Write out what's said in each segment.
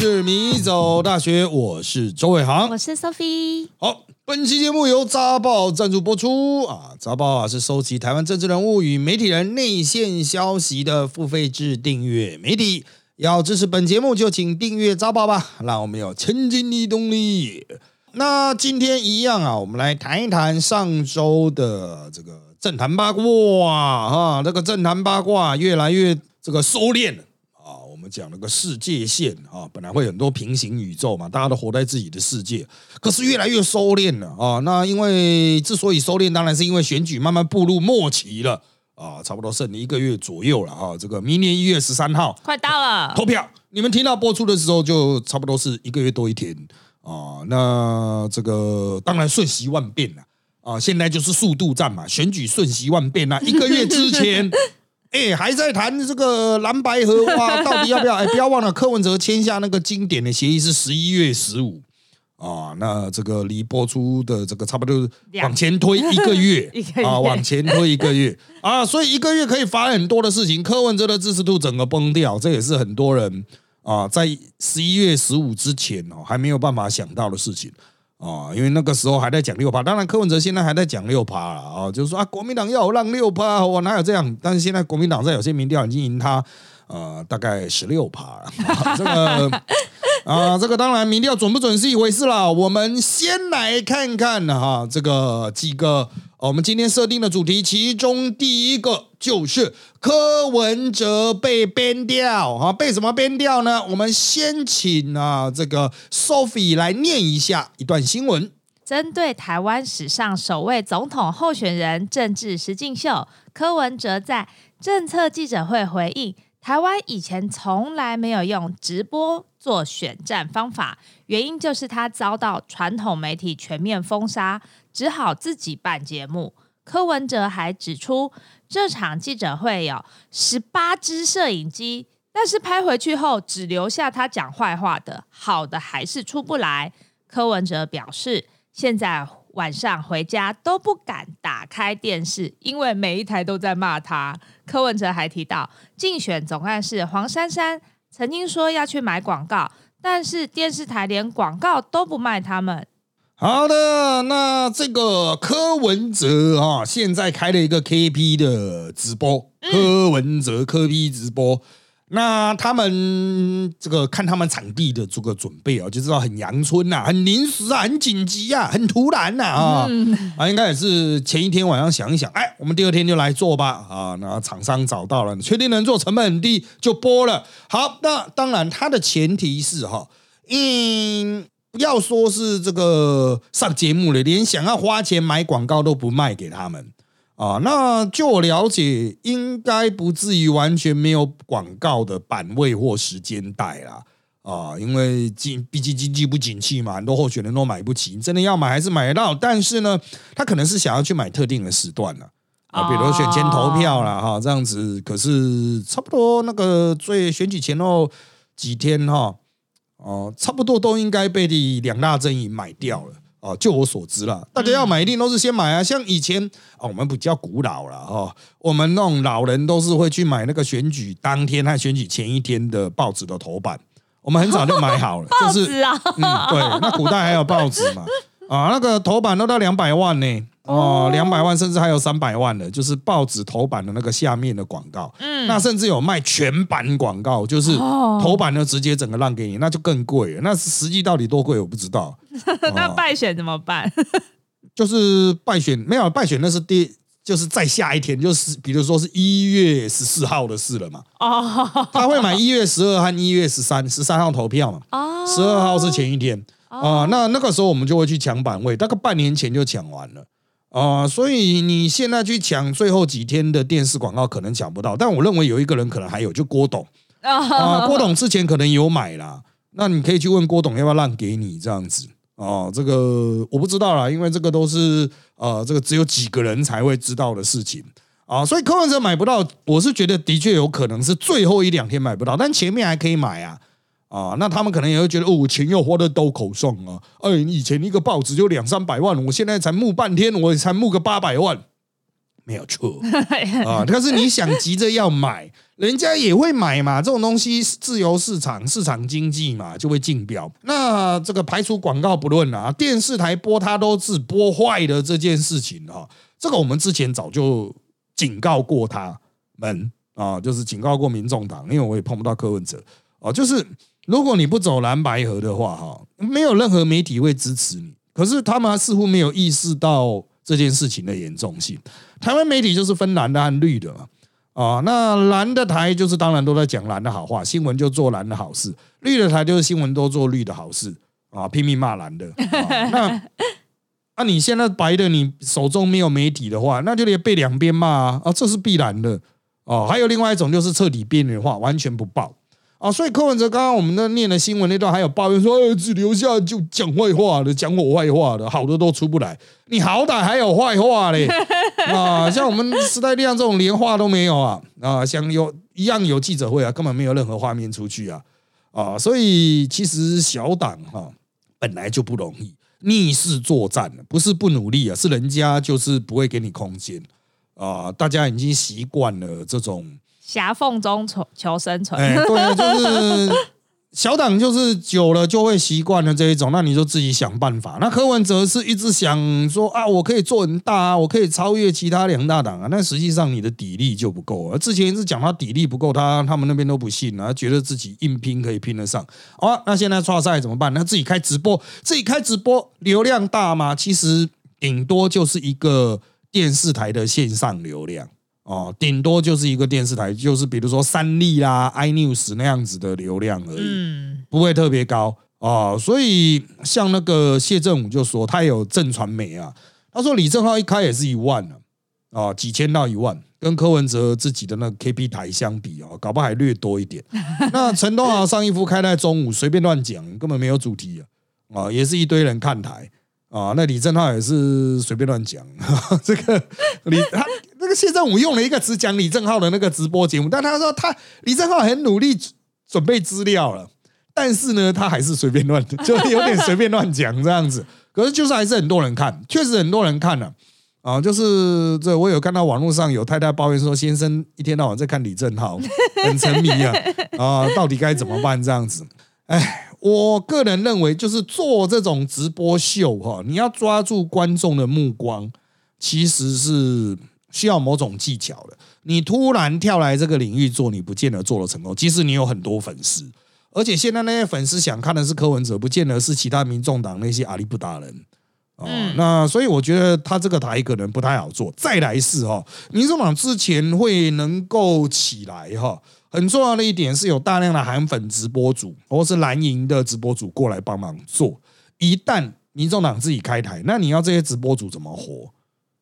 是迷走大学，我是周伟航。我是 Sophie。好，本期节目由扎报赞助播出啊！扎报啊是收集台湾政治人物与媒体人内线消息的付费制订阅媒体。要支持本节目，就请订阅扎报吧，让我们有前进的动力。那今天一样啊，我们来谈一谈上周的这个政坛八卦啊，这个政坛八卦越来越这个收敛了们讲了个世界线啊，本来会很多平行宇宙嘛，大家都活在自己的世界，可是越来越收敛了啊。那因为之所以收敛，当然是因为选举慢慢步入末期了啊，差不多剩一个月左右了啊。这个明年一月十三号快到了，投票，你们听到播出的时候，就差不多是一个月多一天。啊，那这个当然瞬息万变了啊！现在就是速度战嘛，选举瞬息万变啊！一个月之前，哎，还在谈这个蓝白荷花，到底要不要？哎，不要忘了，柯文哲签下那个经典的协议是十一月十五啊。那这个离播出的这个差不多往前推一个月 啊，往前推一个月啊，所以一个月可以发生很多的事情。柯文哲的支持度整个崩掉，这也是很多人。啊，在十一月十五之前哦，还没有办法想到的事情啊，因为那个时候还在讲六趴，当然柯文哲现在还在讲六趴了啊，就是说啊，国民党要让六趴，我哪有这样？但是现在国民党在有些民调已经赢他，呃，大概十六趴了，这个。啊，这个当然民调准不准是一回事啦。我们先来看看哈，这个几个我们今天设定的主题，其中第一个就是柯文哲被编掉哈，被什么编掉呢？我们先请啊这个 Sophie 来念一下一段新闻，针对台湾史上首位总统候选人政治实境秀，柯文哲在政策记者会回应。台湾以前从来没有用直播做选战方法，原因就是他遭到传统媒体全面封杀，只好自己办节目。柯文哲还指出，这场记者会有十八支摄影机，但是拍回去后只留下他讲坏话的，好的还是出不来。柯文哲表示，现在。晚上回家都不敢打开电视，因为每一台都在骂他。柯文哲还提到，竞选总干事黄珊珊曾经说要去买广告，但是电视台连广告都不卖他们。好的，那这个柯文哲啊，现在开了一个 KP 的直播，柯文哲 KP 直播。那他们这个看他们场地的这个准备啊，就知道很阳春呐，很临时啊，很紧急啊，很突然呐啊啊，应该也是前一天晚上想一想，哎，我们第二天就来做吧啊，那厂商找到了，确定能做，成本很低，就播了。好，那当然它的前提是哈，嗯，不要说是这个上节目了，连想要花钱买广告都不卖给他们。啊，那就我了解，应该不至于完全没有广告的版位或时间带啦。啊，因为经毕竟经济不景气嘛，很多候选人都买不起，真的要买还是买得到，但是呢，他可能是想要去买特定的时段了啊，比如选前投票了哈，这样子，可是差不多那个最选举前后几天哈，哦，差不多都应该被两大阵营买掉了。哦，就我所知啦，大家要买一定都是先买啊。像以前啊，我们比较古老了哈，我们那种老人都是会去买那个选举当天和选举前一天的报纸的头版，我们很早就买好了。就是啊，嗯，对，那古代还有报纸嘛？啊，那个头版都到两百万呢。哦，两百万甚至还有三百万的，就是报纸头版的那个下面的广告。嗯，那甚至有卖全版广告，就是头版呢直接整个让给你，那就更贵。那实际到底多贵我不知道。那败选怎么办？就是败选没有败选，那是第就是再下一天，就是比如说是一月十四号的事了嘛。哦，他会买一月十二和一月十三，十三号投票嘛。哦，十二号是前一天啊。那那个时候我们就会去抢版位，大概半年前就抢完了。啊，所以你现在去抢最后几天的电视广告，可能抢不到。但我认为有一个人可能还有，就郭董 啊，郭董之前可能有买啦。那你可以去问郭董要不要让给你这样子哦。这个我不知道啦，因为这个都是呃，这个只有几个人才会知道的事情啊。所以柯文哲买不到，我是觉得的确有可能是最后一两天买不到，但前面还可以买啊。啊，那他们可能也会觉得哦，钱又花的兜口上啊！哎，以前一个报纸就两三百万，我现在才募半天，我才募个八百万，没有错 啊。但是你想急着要买，人家也会买嘛，这种东西自由市场、市场经济嘛，就会竞标。那这个排除广告不论啊，电视台播它都是播坏的这件事情哈，这个我们之前早就警告过他们啊，就是警告过民众党，因为我也碰不到柯文哲啊，就是如果你不走蓝白河的话哈，没有任何媒体会支持你。可是他们似乎没有意识到这件事情的严重性。台湾媒体就是分蓝的和绿的嘛。啊，那蓝的台就是当然都在讲蓝的好话，新闻就做蓝的好事；绿的台就是新闻都做绿的好事啊，拼命骂蓝的。那那你现在白的，你手中没有媒体的话，那就得被两边骂啊，啊，这是必然的哦。还有另外一种就是彻底边缘化，完全不报啊。所以柯文哲刚刚我们那念的新闻那段，还有抱怨说，只留下就讲坏话的，讲我坏话的，好的都出不来。你好歹还有坏话嘞 啊！像我们时代力量这种连话都没有啊啊！像有一样有记者会啊，根本没有任何画面出去啊啊！所以其实小党哈本来就不容易，逆势作战不是不努力啊，是人家就是不会给你空间啊！大家已经习惯了这种狭缝中求求生存，对，就是。小党就是久了就会习惯了这一种，那你就自己想办法。那柯文哲是一直想说啊，我可以做很大啊，我可以超越其他两大党啊。但实际上你的底力就不够啊。之前一直讲他底力不够，他他们那边都不信啊，觉得自己硬拼可以拼得上。好，那现在创赛怎么办？那自己开直播，自己开直播流量大吗？其实顶多就是一个电视台的线上流量。哦，顶多就是一个电视台，就是比如说三立啦、iNews 那样子的流量而已，不会特别高哦。所以像那个谢振武就说，他有正传媒啊，他说李正浩一开也是一万呢，啊，几千到一万，跟柯文哲自己的那个 KP 台相比啊，搞不好还略多一点。那陈东豪上一副开在中午，随便乱讲，根本没有主题啊，啊，也是一堆人看台啊。那李正浩也是随便乱讲，这个李他。那个谢振武用了一个词讲李正浩的那个直播节目，但他说他李正浩很努力准备资料了，但是呢，他还是随便乱，就有点随便乱讲这样子。可是就是还是很多人看，确实很多人看了啊。就是这我有看到网络上有太太抱怨说，先生一天到晚在看李正浩，很沉迷啊啊，到底该怎么办这样子？哎，我个人认为就是做这种直播秀哈，你要抓住观众的目光，其实是。需要某种技巧的，你突然跳来这个领域做，你不见得做的成功。即使你有很多粉丝，而且现在那些粉丝想看的是柯文哲，不见得是其他民众党那些阿里不达人啊。那所以我觉得他这个台可能不太好做。再来是哈，民众党之前会能够起来哈，很重要的一点是有大量的韩粉直播主或是蓝营的直播主过来帮忙做。一旦民众党自己开台，那你要这些直播主怎么活？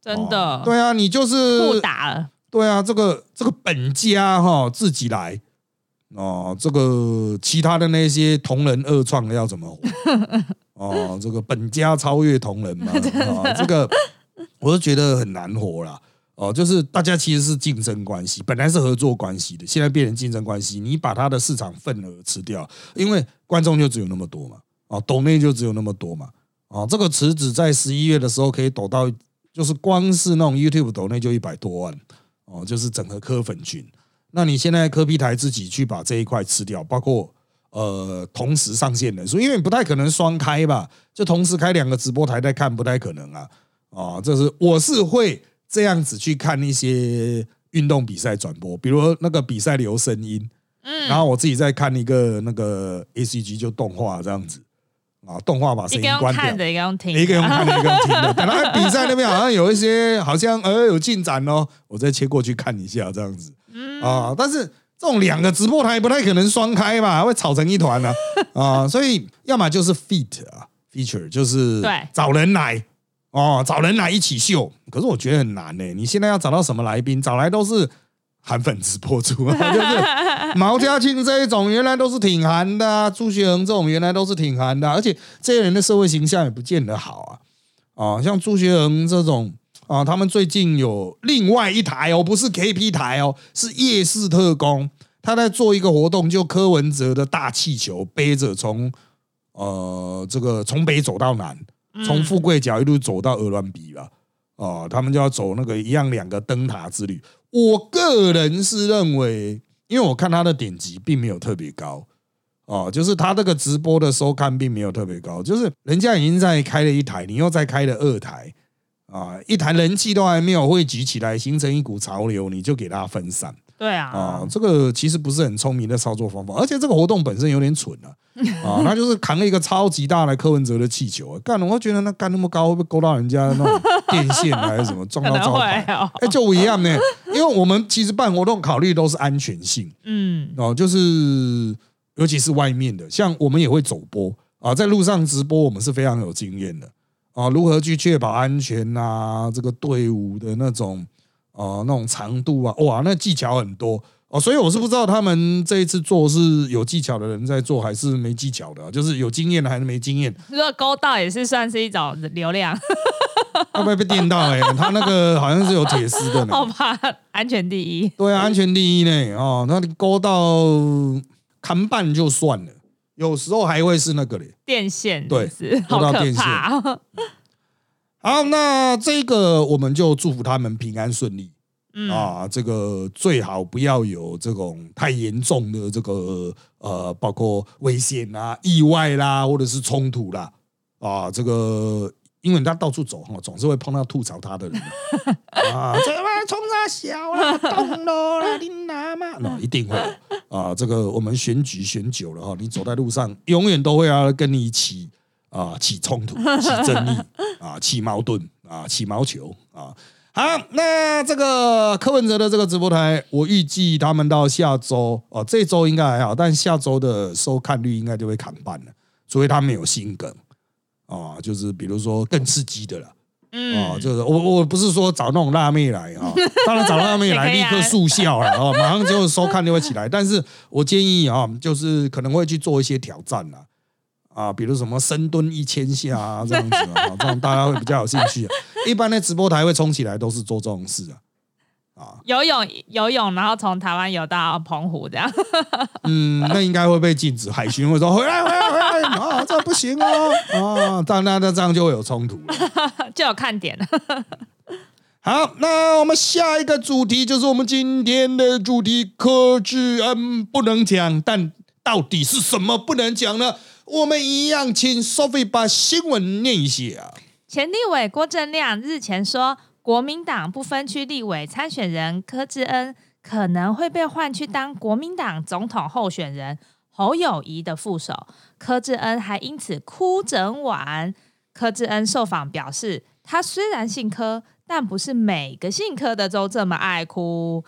真的，对啊，你就是不打了。对啊，这个这个本家哈自己来哦，这个其他的那些同人二创要怎么活？哦，这个本家超越同人嘛，啊，这个我是觉得很难活啦。哦，就是大家其实是竞争关系，本来是合作关系的，现在变成竞争关系。你把他的市场份额吃掉，因为观众就只有那么多嘛，哦，抖内就只有那么多嘛，哦，这个池子在十一月的时候可以抖到。就是光是那种 YouTube 抖内就一百多万哦，就是整个科粉群。那你现在科 P 台自己去把这一块吃掉，包括呃同时上线人数，因为你不太可能双开吧？就同时开两个直播台在看，不太可能啊。啊，这是我是会这样子去看一些运动比赛转播，比如那个比赛留声音，嗯，然后我自己在看一个那个 ACG 就动画这样子。啊，动画把声音关掉，一个用听，一个用看的，一个用听的。等到比赛那边好像有一些，好像呃有进展哦，我再切过去看一下这样子。啊，但是这种两个直播台不太可能双开吧，会吵成一团呢。啊，所以要么就是 feat 啊，feature 就是对找人来哦，找人来一起秀。可是我觉得很难呢。你现在要找到什么来宾，找来都是。韩粉直播主，就是毛家庆这一种，原来都是挺韩的；朱学恒这种，原来都是挺韩的。而且这些人的社会形象也不见得好啊！啊，像朱学恒这种啊，他们最近有另外一台哦，不是 KP 台哦，是夜市特工，他在做一个活动，就柯文哲的大气球背着从呃这个从北走到南，从富贵角一路走到鹅銮鼻吧。啊，他们就要走那个一样两个灯塔之旅。我个人是认为因为我看他的点击并没有特别高。哦，就是他这个直播的收看并没有特别高，就是人家已经在开了一台，你又在开了二台。啊，一台人气都还没有汇集起来，形成一股潮流，你就给他分散。对啊，啊，这个其实不是很聪明的操作方法，而且这个活动本身有点蠢啊，啊，他就是扛了一个超级大的柯文哲的气球，啊。干了，我觉得那干那么高会不会勾到人家那种电线啊还是什么撞到招牌？哎，就一样呢，因为我们其实办活动考虑都是安全性，嗯，哦，就是尤其是外面的，像我们也会走播。啊，在路上直播，我们是非常有经验的。啊，如何去确保安全啊，这个队伍的那种。啊，那种长度啊，哇，那技巧很多哦，所以我是不知道他们这一次做是有技巧的人在做，还是没技巧的，就是有经验的还是没经验。这个勾到也是算是一种流量，会不会被电到？哎，他那个好像是有铁丝的，好吧，安全第一。对啊，安全第一呢。哦，那你勾到看半就算了，有时候还会是那个嘞，电线，对，好可怕。好，那这个我们就祝福他们平安顺利啊！这个最好不要有这种太严重的这个呃，包括危险啊、意外啦，或者是冲突啦啊！这个因为他到处走哈，总是会碰到吐槽他的人啊！这玩冲啥小啊？懂了，你拿嘛？那一定会啊！这个我们选举选久了哈，你走在路上，永远都会要跟你一起。啊，起冲突，起争议，啊，起矛盾，啊，起毛球，啊，好，那这个柯文哲的这个直播台，我预计他们到下周，哦，这周应该还好，但下周的收看率应该就会砍半了，除非他们有新梗，啊，就是比如说更刺激的了，嗯，就是我我不是说找那种辣妹来啊，当然找辣妹来立刻速效了，哦，马上就收看就会起来，但是我建议啊，就是可能会去做一些挑战啊。啊，比如什么深蹲一千下啊，这样子啊，这样大家会比较有兴趣。一般的直播台会冲起来，都是做这种事啊。啊，游泳游泳，然后从台湾游到澎湖这样。嗯，那应该会被禁止，海巡会说回来回来回来啊，这不行哦啊，这样那那这样就会有冲突了，就有看点了。好，那我们下一个主题就是我们今天的主题，柯志恩不能讲，但到底是什么不能讲呢？我们一样，请 Sophie 把新闻念一下。前立委郭正亮日前说，国民党不分区立委参选人柯志恩可能会被换去当国民党总统候选人侯友谊的副手。柯志恩还因此哭整晚。柯志恩受访表示，他虽然姓柯，但不是每个姓柯的都这么爱哭。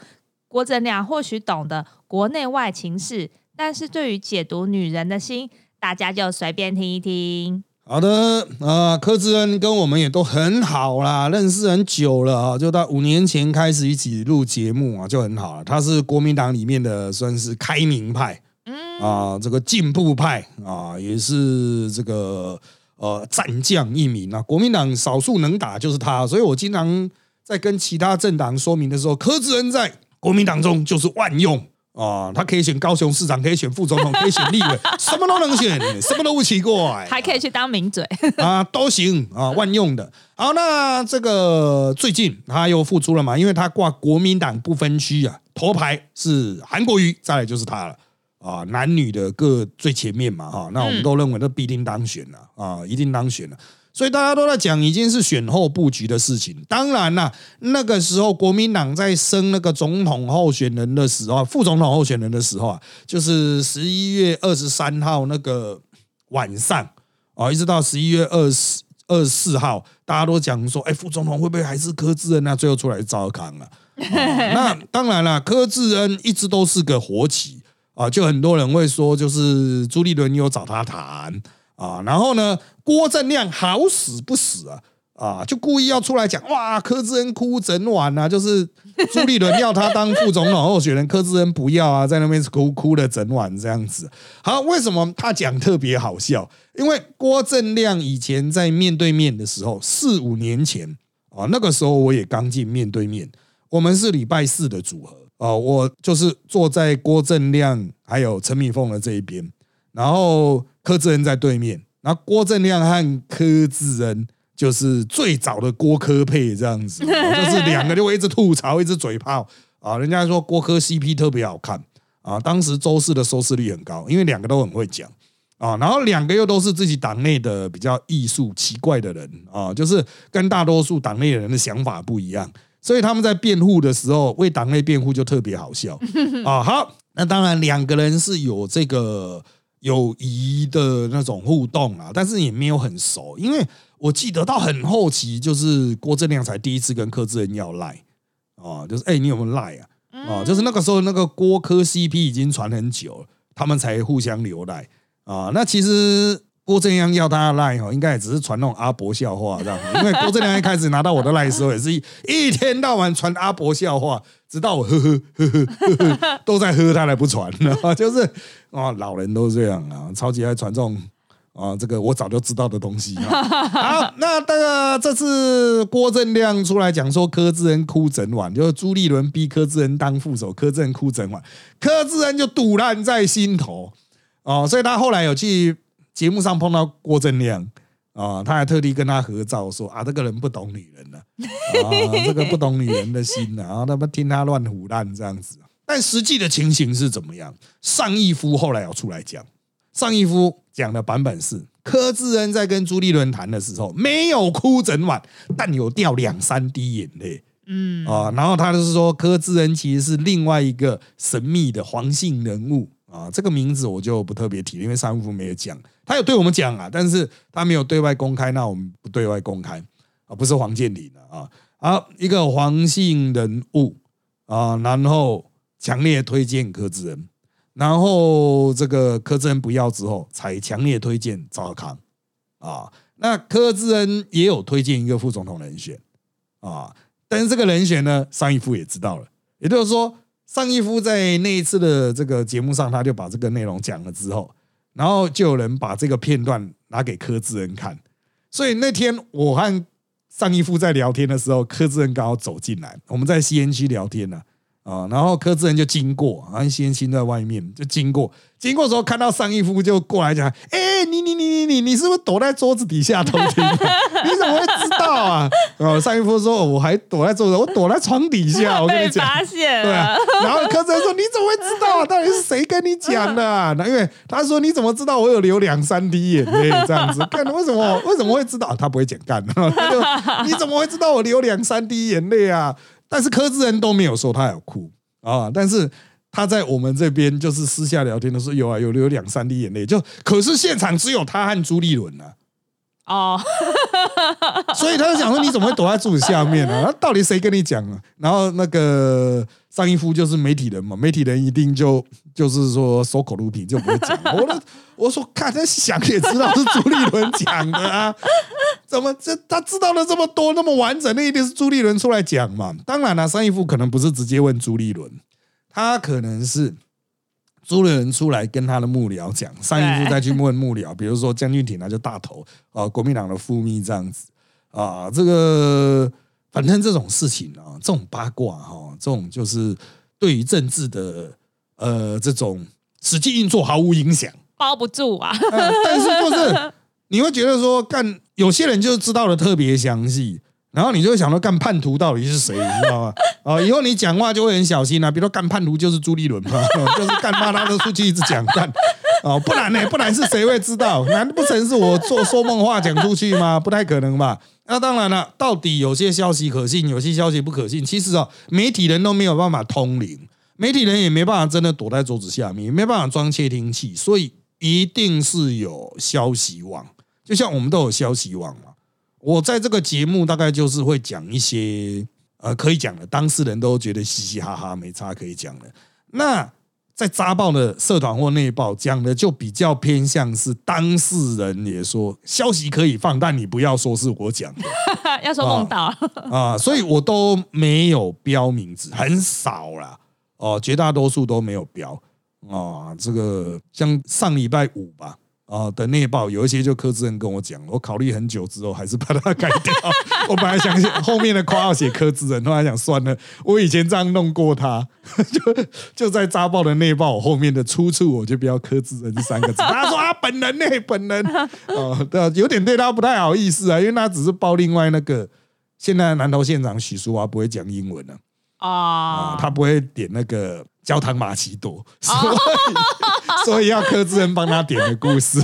郭正亮或许懂得国内外情势，但是对于解读女人的心。大家就随便听一听。好的啊，柯志恩跟我们也都很好啦，认识很久了啊，就到五年前开始一起录节目啊，就很好了。他是国民党里面的算是开明派，嗯啊，这个进步派啊，也是这个呃战将一名啊。国民党少数能打就是他，所以我经常在跟其他政党说明的时候，柯志恩在国民党中就是万用。啊，他可以选高雄市长，可以选副总统，可以选立委，什么都能选，什么都不奇怪，还可以去当名嘴 啊，都行啊，万用的。好，那这个最近他又复出了嘛？因为他挂国民党不分区啊，头牌是韩国瑜，再来就是他了啊，男女的各最前面嘛，哈，那我们都认为他必定当选了啊，一定当选了。所以大家都在讲，已经是选后布局的事情。当然啦，那个时候国民党在升那个总统候选人的时候，副总统候选人的时候啊，就是十一月二十三号那个晚上啊，一直到十一月二十二十四号，大家都讲说，哎，副总统会不会还是柯志恩？那最后出来赵康了。那当然了，柯志恩一直都是个活棋啊，就很多人会说，就是朱立伦有找他谈。啊，然后呢，郭正亮好死不死啊，啊，就故意要出来讲，哇，柯志恩哭整晚啊，就是朱立伦要他当副总统候选人，柯志恩不要啊，在那边哭哭了整晚这样子。好，为什么他讲特别好笑？因为郭正亮以前在面对面的时候，四五年前啊，那个时候我也刚进面对面，我们是礼拜四的组合啊，我就是坐在郭正亮还有陈敏凤的这一边，然后。柯志恩在对面，然后郭正亮和柯志恩就是最早的郭柯配这样子，就是两个就会一直吐槽，一直嘴炮啊。人家说郭柯 CP 特别好看啊，当时周四的收视率很高，因为两个都很会讲啊，然后两个又都是自己党内的比较艺术奇怪的人啊，就是跟大多数党内人的想法不一样，所以他们在辩护的时候为党内辩护就特别好笑啊。好，那当然两个人是有这个友谊的那种互动啊，但是也没有很熟，因为我记得到很后期，就是郭正亮才第一次跟柯志恩要赖啊，就是哎，你有没有赖啊？啊，就是那个时候那个郭柯 CP 已经传很久了，他们才互相留赖啊。那其实郭正亮要他赖哦，应该也只是传那种阿伯笑话这样，因为郭正亮一开始拿到我的赖的时候，也是一一天到晚传阿伯笑话，直到我呵呵呵呵呵呵都在喝，他才不传呢。就是啊，老人都这样啊，超级爱传这种。啊，这个我早就知道的东西。好，那这个这次郭正亮出来讲说柯志恩哭整晚，就是朱立伦逼柯志恩当副手，柯志恩哭整晚，柯志恩就堵烂在心头哦，所以他后来有去节目上碰到郭正亮啊，他还特地跟他合照说啊，这个人不懂女人了啊，这个不懂女人的心然后他们听他乱胡乱这样子。但实际的情形是怎么样？尚义夫后来要出来讲。尚义夫讲的版本是柯志恩在跟朱立伦谈的时候没有哭整晚，但有掉两三滴眼泪。嗯啊，然后他就是说柯志恩其实是另外一个神秘的黄姓人物啊，这个名字我就不特别提，因为尚义夫没有讲，他有对我们讲啊，但是他没有对外公开，那我们不对外公开啊，不是黄建林啊，好一个黄姓人物啊，然后强烈推荐柯志恩。然后这个柯志恩不要之后，才强烈推荐赵康啊。那柯志恩也有推荐一个副总统人选啊，但是这个人选呢，尚义夫也知道了。也就是说，尚义夫在那一次的这个节目上，他就把这个内容讲了之后，然后就有人把这个片段拿给柯志恩看。所以那天我和尚义夫在聊天的时候，柯志恩刚好走进来，我们在 C N 区聊天呢。然后柯志恩就经过，啊，先亲在外面就经过，经过的时候看到上一夫就过来讲，哎，你你你你你你是不是躲在桌子底下偷听？你怎么会知道啊？哦，尚义夫说，我还躲在桌子，我躲在床底下，我跟你讲，发现对啊。然后柯志恩说，你怎么会知道？啊 到底是谁跟你讲的？那因为他说，你怎么知道我有流两三滴眼泪这样子？干为什么为什么会知道？他不会剪干，他就你怎么会知道我流两三滴眼泪啊？但是柯志恩都没有说他有哭啊，但是他在我们这边就是私下聊天的时候有啊，有流两三滴眼泪，就可是现场只有他和朱立伦啊。哦，所以他就想说你怎么会躲在柱子下面呢？那到底谁跟你讲啊？然后那个上一夫就是媒体人嘛，媒体人一定就就是说守口如瓶，就不会讲。我我说看他想也知道是朱立伦讲的啊，怎么这他知道了这么多那么完整，那一定是朱立伦出来讲嘛？当然了，上一夫可能不是直接问朱立伦，他可能是。租了人出来跟他的幕僚讲，上一步再去问幕僚，比如说江俊廷，他就大头啊，国民党的副秘这样子啊，这个反正这种事情啊，这种八卦哈，这种就是对于政治的呃这种实际运作毫无影响，包不住啊。但是就是你会觉得说，干有些人就知道的特别详细。然后你就会想到干叛徒到底是谁，你知道吗？啊，以后你讲话就会很小心啊。比如说干叛徒就是朱立伦嘛，就是干骂他的出去一直讲干，哦，不然呢？不然是谁会知道？难不成是我做说梦话讲出去吗？不太可能吧？那当然了，到底有些消息可信，有些消息不可信。其实啊，媒体人都没有办法通灵，媒体人也没办法真的躲在桌子下面，也没办法装窃听器，所以一定是有消息网，就像我们都有消息网。我在这个节目大概就是会讲一些呃可以讲的，当事人都觉得嘻嘻哈哈没差可以讲的。那在扎报的社团或内报讲的就比较偏向是当事人也说消息可以放，但你不要说是我讲的，要说梦到啊，所以我都没有标名字，很少啦哦，绝大多数都没有标啊。这个像上礼拜五吧。啊的内报有一些就柯志恩跟我讲，我考虑很久之后还是把它改掉。我本来想写后面的括号写柯志恩，后来想算了，我以前这样弄过他，就就在扎报的内报后面的出处我就不要柯志恩这三个字。他说啊本人呢本人啊，对啊，有点对他不太好意思啊，因为他只是报另外那个现在南投县长许淑华不会讲英文了哦，他不会点那个焦糖玛奇朵，所以 所以要柯志恩帮他点的故事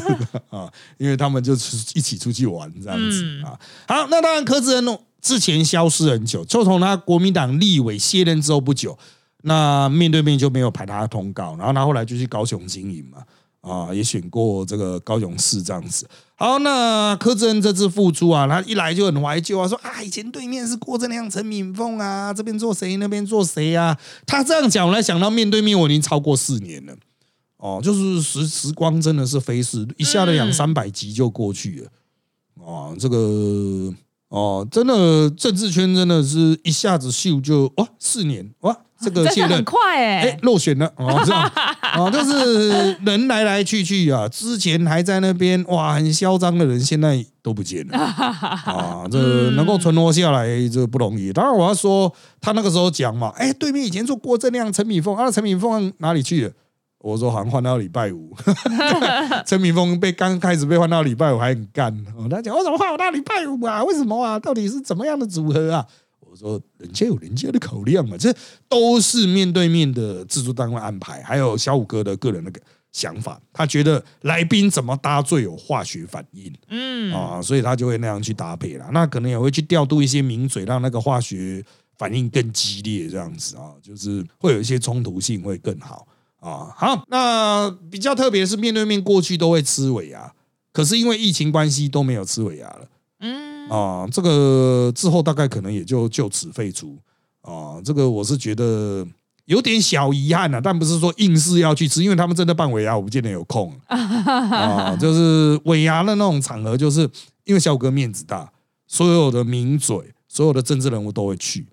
啊，因为他们就出一起出去玩这样子啊。好，那当然柯志恩哦之前消失很久，就从他国民党立委卸任之后不久，那面对面就没有排他的通告，然后他后来就去高雄经营嘛。啊，也选过这个高雄市这样子。好，那柯志恩这次复出啊，他一来就很怀旧啊，说啊，以前对面是郭正亮、陈敏凤啊，这边做谁，那边做谁啊？他这样讲，我来想到面对面，我已经超过四年了。哦，就是时时光真的是飞逝，一下子两三百集就过去了。哦，这个哦，真的政治圈真的是一下子秀就哇四年哇。这个 现在很快哎，哎，落选了哦，这样哦，就是人来来去去啊。之前还在那边哇，很嚣张的人，现在都不见了 啊。这能够存活下来，这不容易。当然，我要说他那个时候讲嘛，哎，对面以前做郭正亮、陈敏凤，啊，陈敏凤哪里去了？我说好像换到礼拜五，陈敏凤被刚开始被换到礼拜五还很干。他讲我怎么换我到礼拜五啊？为什么啊？到底是怎么样的组合啊？说人家有人家的考量嘛，这都是面对面的制作单位安排，还有小五哥的个人那个想法，他觉得来宾怎么搭最有化学反应，嗯啊，所以他就会那样去搭配了。那可能也会去调度一些名嘴，让那个化学反应更激烈，这样子啊，就是会有一些冲突性会更好啊。好，那比较特别是面对面过去都会吃尾牙，可是因为疫情关系都没有吃尾牙了。嗯啊，这个之后大概可能也就就此废除啊。这个我是觉得有点小遗憾呐，但不是说硬是要去吃，因为他们真的办尾牙，我不见得有空啊。就是尾牙的那种场合，就是因为小哥面子大，所有的名嘴、所有的政治人物都会去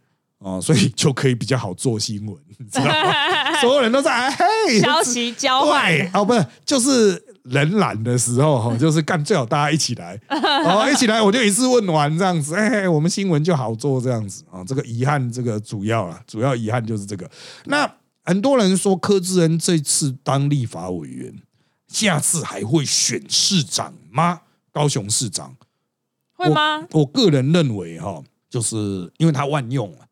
啊，所以就可以比较好做新闻，知道吗？所有人都在嘿，消息交换哦，不是，就是。人懒的时候哈，就是干最好大家一起来，哦，一起来我就一次问完这样子，哎，我们新闻就好做这样子啊。这个遗憾，这个主要了，主要遗憾就是这个。那很多人说柯志恩这次当立法委员，下次还会选市长吗？高雄市长会吗？我个人认为哈，就是因为他万用啊，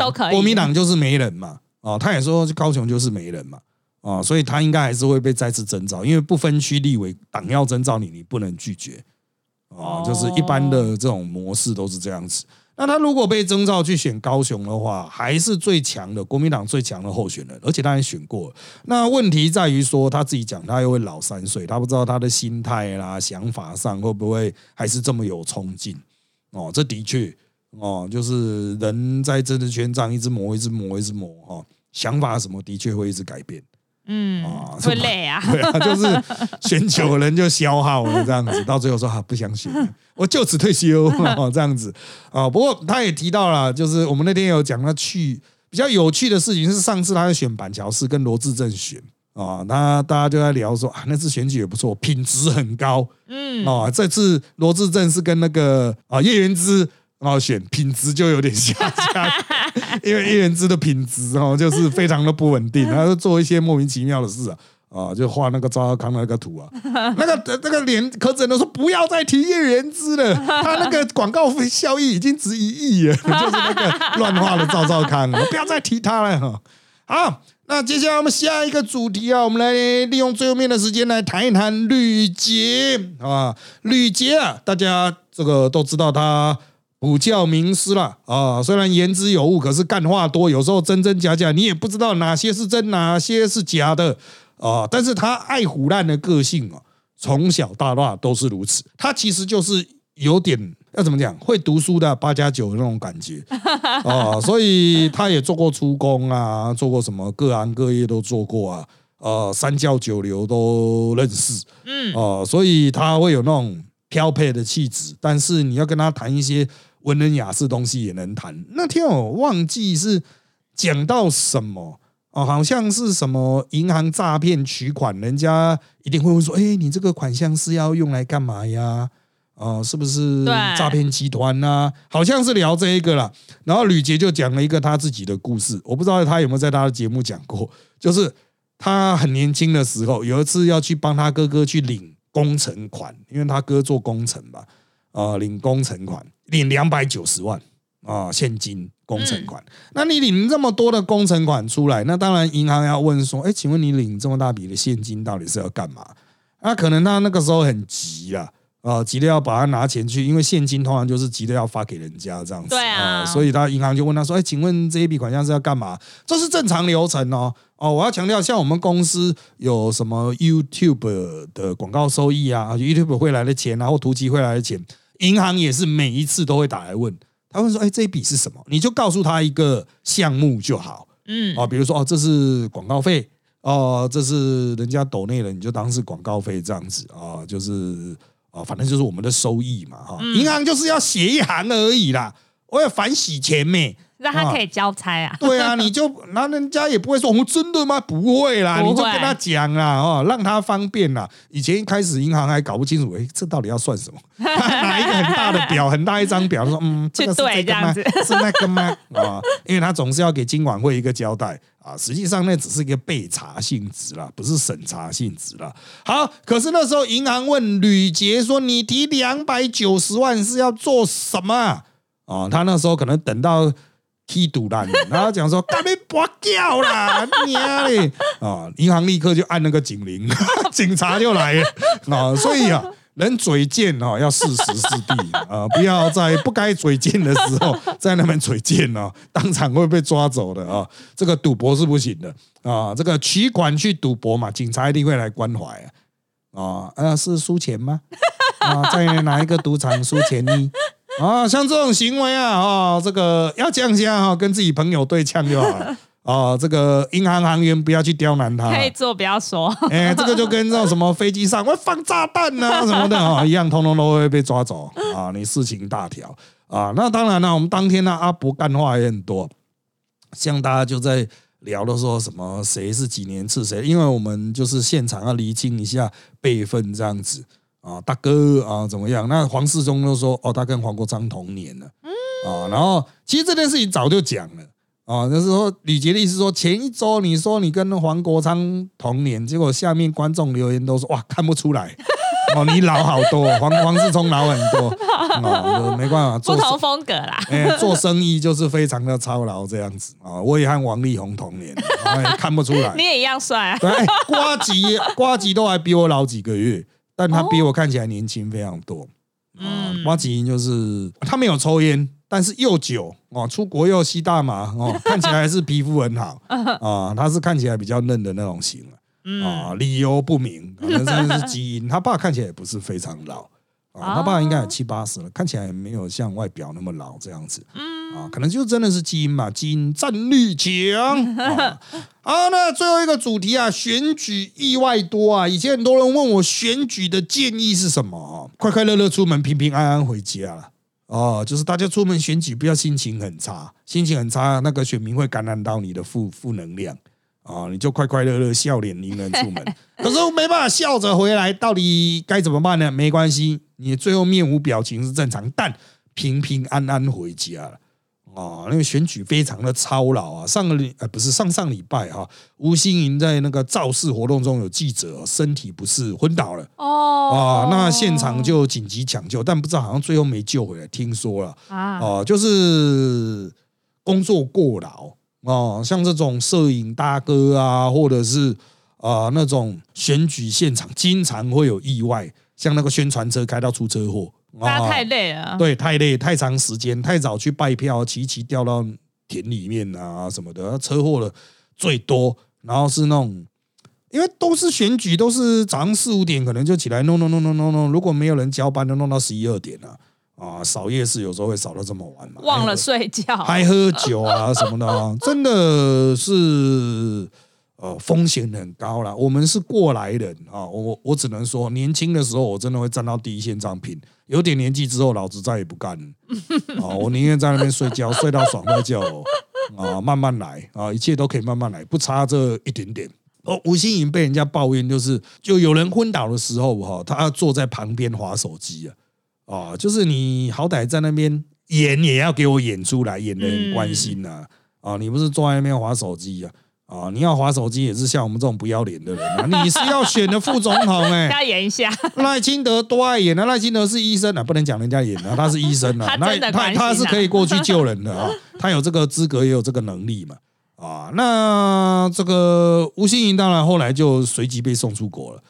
都可以。国民党就是没人嘛，啊，他也说高雄就是没人嘛。啊，所以他应该还是会被再次征召，因为不分区立委党要征召你，你不能拒绝啊。就是一般的这种模式都是这样子。那他如果被征召去选高雄的话，还是最强的国民党最强的候选人，而且他也选过。那问题在于说他自己讲，他又会老三岁，他不知道他的心态啦、想法上会不会还是这么有冲劲哦。这的确哦，就是人在政治圈这样一直磨、一直磨、一直磨哈，想法什么的确会一直改变。嗯，啊会累啊，对啊，就是 选久人就消耗了这样子，到最后说啊不想选，我就此退休哦这样子啊。不过他也提到了，就是我们那天有讲他去比较有趣的事情是上次他在选板桥市跟罗志正选啊，那大家就在聊说啊那次选举也不错，品质很高，嗯啊这次罗志正是跟那个啊叶元之。然后选品质就有点下降，因为叶元之的品质哦，就是非常的不稳定，他就做一些莫名其妙的事啊，啊，就画那个赵康那个图啊，那个那个连柯震都说不要再提叶元之了，他那个广告费效益已经值一亿了，就是那个乱画的赵赵康，不要再提他了哈。好，那接下来我们下一个主题啊，我们来利用最后面的时间来谈一谈吕杰啊，吕杰啊，大家这个都知道他。补教名师了啊！虽然言之有物，可是干话多，有时候真真假假，你也不知道哪些是真，哪些是假的啊！但是他爱虎烂的个性啊，从小到大都是如此。他其实就是有点要怎么讲，会读书的八加九的那种感觉 啊！所以他也做过出工啊，做过什么各行各业都做过啊，呃，三教九流都认识，嗯啊，所以他会有那种飘配的气质。但是你要跟他谈一些。文人雅士东西也能谈。那天我忘记是讲到什么哦，好像是什么银行诈骗取款，人家一定会问说：“哎，你这个款项是要用来干嘛呀？哦，是不是诈骗集团呢？”好像是聊这一个了。然后吕杰就讲了一个他自己的故事，我不知道他有没有在他的节目讲过，就是他很年轻的时候，有一次要去帮他哥哥去领工程款，因为他哥做工程吧。啊，领工程款，领两百九十万啊，现金工程款。那你领这么多的工程款出来，那当然银行要问说，哎，请问你领这么大笔的现金到底是要干嘛？那可能他那个时候很急啊。啊，急着要把它拿钱去，因为现金通常就是急着要发给人家这样子，对啊，所以他银行就问他说：“哎，请问这一笔款项是要干嘛？”这是正常流程哦。哦，我要强调，像我们公司有什么 YouTube 的广告收益啊，YouTube 会来的钱啊，或图集会来的钱，银行也是每一次都会打来问，他问说：“哎，这一笔是什么？”你就告诉他一个项目就好，嗯，啊，比如说哦，这是广告费，哦，这是人家抖内的，你就当是广告费这样子啊，就是。啊，反正就是我们的收益嘛，哈，银行就是要写一行而已啦，我要反洗钱咩？让他可以交差啊？对啊，你就 那人家也不会说我们真的吗？不会啦，你就跟他讲啦，哦，让他方便啦。以前一开始银行还搞不清楚，哎，这到底要算什么？拿一个很大的表，很大一张表，说嗯，这个是这个吗？是那个吗？啊，因为他总是要给金管会一个交代。啊，实际上那只是一个备查性质啦，不是审查性质啦。好，可是那时候银行问吕杰说：“你提两百九十万是要做什么？”啊，他那时候可能等到踢赌烂，然后讲说：“干杯拔掉啦，娘嘞！”啊，银行立刻就按那个警铃，警察就来了啊，所以啊。人嘴贱哦，要适时适地啊，不要在不该嘴贱的时候 在那边嘴贱哦，当场会被抓走的啊。这个赌博是不行的啊，这个取款去赌博嘛，警察一定会来关怀啊。啊，呃，是输钱吗？啊，在哪一个赌场输钱呢？啊，像这种行为啊，啊，这个要降下哈，跟自己朋友对呛就好了。哦，这个银行行员不要去刁难他，可以做不要说。哎，这个就跟那种什么飞机上会放炸弹啊什么的啊一样，通通都会被抓走啊！你事情大条啊！那当然了，我们当天呢，阿伯干话也很多，像大家就在聊的说什么谁是几年次谁，因为我们就是现场要厘清一下辈分这样子啊，大哥啊怎么样？那黄世忠都说哦，他跟黄国昌同年了，啊，然后其实这件事情早就讲了。哦，就是说李杰的意思说，前一周你说你跟黄国昌同年，结果下面观众留言都说哇看不出来，哦你老好多，黄黄世聪老很多，哦没办法，不同风格啦，哎做生意就是非常的操劳这样子啊，我也和王力宏同年，看不出来，你也一样帅啊，对，瓜吉瓜吉都还比我老几个月，但他比我看起来年轻非常多，嗯，瓜吉就是他没有抽烟。但是又久哦，出国又吸大麻哦，看起来还是皮肤很好 啊。他是看起来比较嫩的那种型啊，理由不明，可能是基因。他爸看起来也不是非常老啊，他爸应该有七八十了，看起来没有像外表那么老这样子。嗯啊，可能就真的是基因嘛，基因战力强。啊，那最后一个主题啊，选举意外多啊。以前很多人问我选举的建议是什么啊快快乐乐出门，平平安安回家了。哦，就是大家出门选举不要心情很差，心情很差，那个选民会感染到你的负负能量啊，你就快快乐乐笑脸迎人出门。可是没办法笑着回来，到底该怎么办呢？没关系，你最后面无表情是正常，但平平安安回家了。啊，那个选举非常的操劳啊！上个礼呃不是上上礼拜哈，吴欣盈在那个造势活动中有记者身体不适昏倒了。哦。啊，那现场就紧急抢救，但不知道好像最后没救回来，听说了。啊，就是工作过劳。哦，像这种摄影大哥啊，或者是啊那种选举现场经常会有意外，像那个宣传车开到出车祸。大家太累了，对，太累，太长时间，太早去拜票，骑骑掉到田里面啊什么的，车祸了最多。然后是那种，因为都是选举，都是早上四五点可能就起来弄弄弄弄弄弄，如果没有人交班，就弄到十一二点了啊。扫夜市有时候会扫到这么晚嘛，忘了睡觉，还喝酒啊什么的啊，真的是。呃，风险很高了。我们是过来人啊，我我只能说，年轻的时候我真的会站到第一线这样拼。有点年纪之后，老子再也不干了 啊！我宁愿在那边睡觉，睡到爽快觉啊，慢慢来啊，一切都可以慢慢来，不差这一点点。哦，吴欣颖被人家抱怨，就是就有人昏倒的时候哈，他坐在旁边划手机啊啊，就是你好歹在那边演也要给我演出来，演的很关心呐啊，你不是坐在那边划手机啊？啊，你要划手机也是像我们这种不要脸的人啊！你是要选的副总统哎、要演一下，赖清德多爱演啊！赖清德是医生啊，不能讲人家演啊，他是医生啊，他 那他他是可以过去救人的啊，他有这个资格，也有这个能力嘛啊。那这个吴欣盈当然后来就随即被送出国了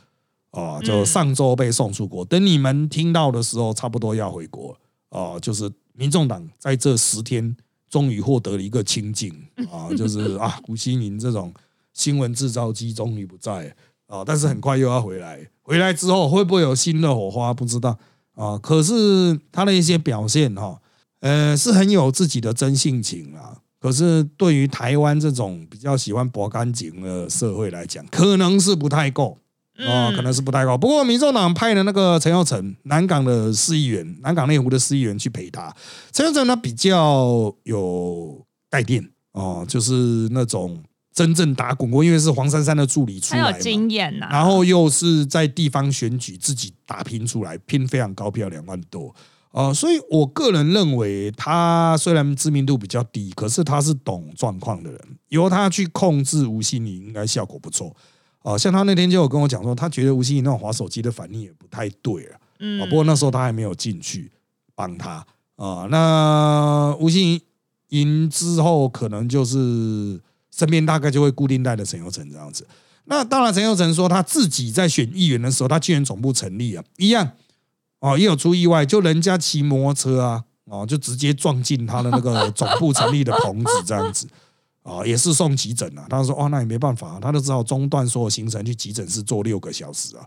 啊，就嗯上周被送出国。等你们听到的时候，差不多要回国了啊，就是民众党在这十天终于获得了一个清净啊，就是啊，吴欣盈这种新闻制造机终于不在。啊，但是很快又要回来。回来之后会不会有新的火花？不知道啊。可是他的一些表现哈，呃，是很有自己的真性情啊。可是对于台湾这种比较喜欢博干净的社会来讲，可能是不太够啊，嗯可能是不太高。不过民众党派的那个陈耀成，南港的市议员，南港内湖的市议员去陪他。陈耀成他比较有带电哦，就是那种真正打滚过，因为是黄珊珊的助理出来嘛。经验呐。然后又是在地方选举自己打拼出来，拼非常高票两万多，呃，所以我个人认为他虽然知名度比较低，可是他是懂状况的人，由他去控制吴欣颖，应该效果不错。啊、像他那天就有跟我讲说，他觉得吴欣怡那种滑手机的反应也不太对了。嗯啊，不过那时候他还没有进去帮他啊。那吴欣赢之后，可能就是身边大概就会固定带着陈友成这样子。那当然，陈友成说他自己在选议员的时候，他竞选总部成立啊，一样哦，也有出意外，就人家骑摩托车啊，哦，就直接撞进他的那个总部成立的棚子这样子。啊，也是送急诊啊。他说：“哦，那也没办法、他就只好中断所有行程去急诊室坐六个小时啊。”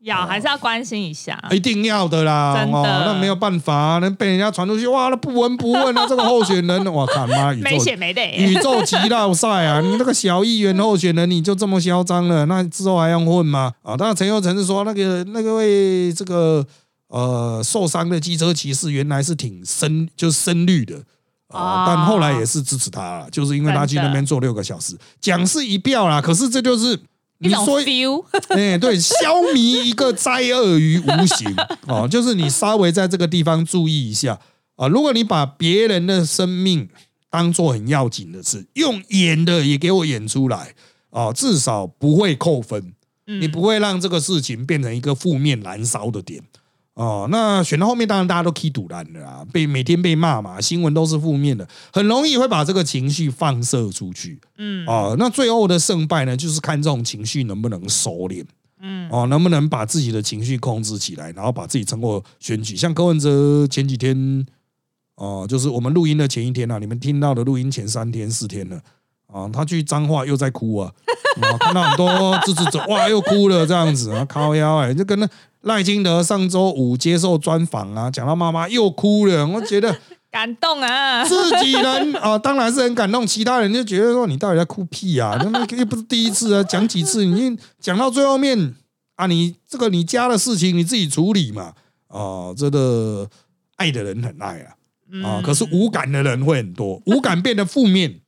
要还是要关心一下。一定要的啦，真的哦，那没有办法，那被人家传出去，哇，那不闻不问啊，这个候选人，我靠妈，宇没没泪，宇宙级大赛啊！你那个小议员候选人，你就这么嚣张了，那之后还用混吗？啊，当然陈佑成是说那个那个位这个呃受伤的机车骑士原来是挺深，就是深绿的。啊哦，但后来也是支持他了，就是因为他去那边坐六个小时，讲是一票啦。可是这就是你说。哎、对，消弭一个灾厄于无形 哦，就是你稍微在这个地方注意一下啊。如果你把别人的生命当做很要紧的事，用演的也给我演出来哦，至少不会扣分，嗯你不会让这个事情变成一个负面燃烧的点。哦，那选到后面，当然大家都 key 堵拦了啦，被每天被骂嘛，新闻都是负面的，很容易会把这个情绪放射出去。嗯哦，那最后的胜败呢，就是看这种情绪能不能收敛。嗯哦，能不能把自己的情绪控制起来，然后把自己撑过选举？像柯文哲前几天，哦、就是我们录音的前一天啊，你们听到的录音前三天四天了啊，他去脏话又在哭啊，啊，看到很多支持者哇又哭了这样子啊，靠腰哎、就跟那赖清德上周五接受专访啊，讲到妈妈又哭了，我觉得 感动啊！自己人啊，当然是很感动，其他人就觉得说你到底在哭屁啊？那那又不是第一次啊，讲几次，你讲到最后面啊，你这个你家的事情你自己处理嘛。啊，这个爱的人很爱啊，啊，嗯可是无感的人会很多，无感变得负面，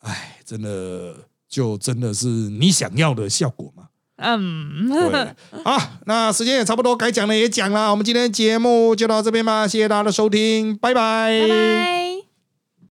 哎，真的就真的是你想要的效果吗？嗯，对，好，那时间也差不多，该讲的也讲了，我们今天的节目就到这边吧，谢谢大家的收听，拜拜。拜拜。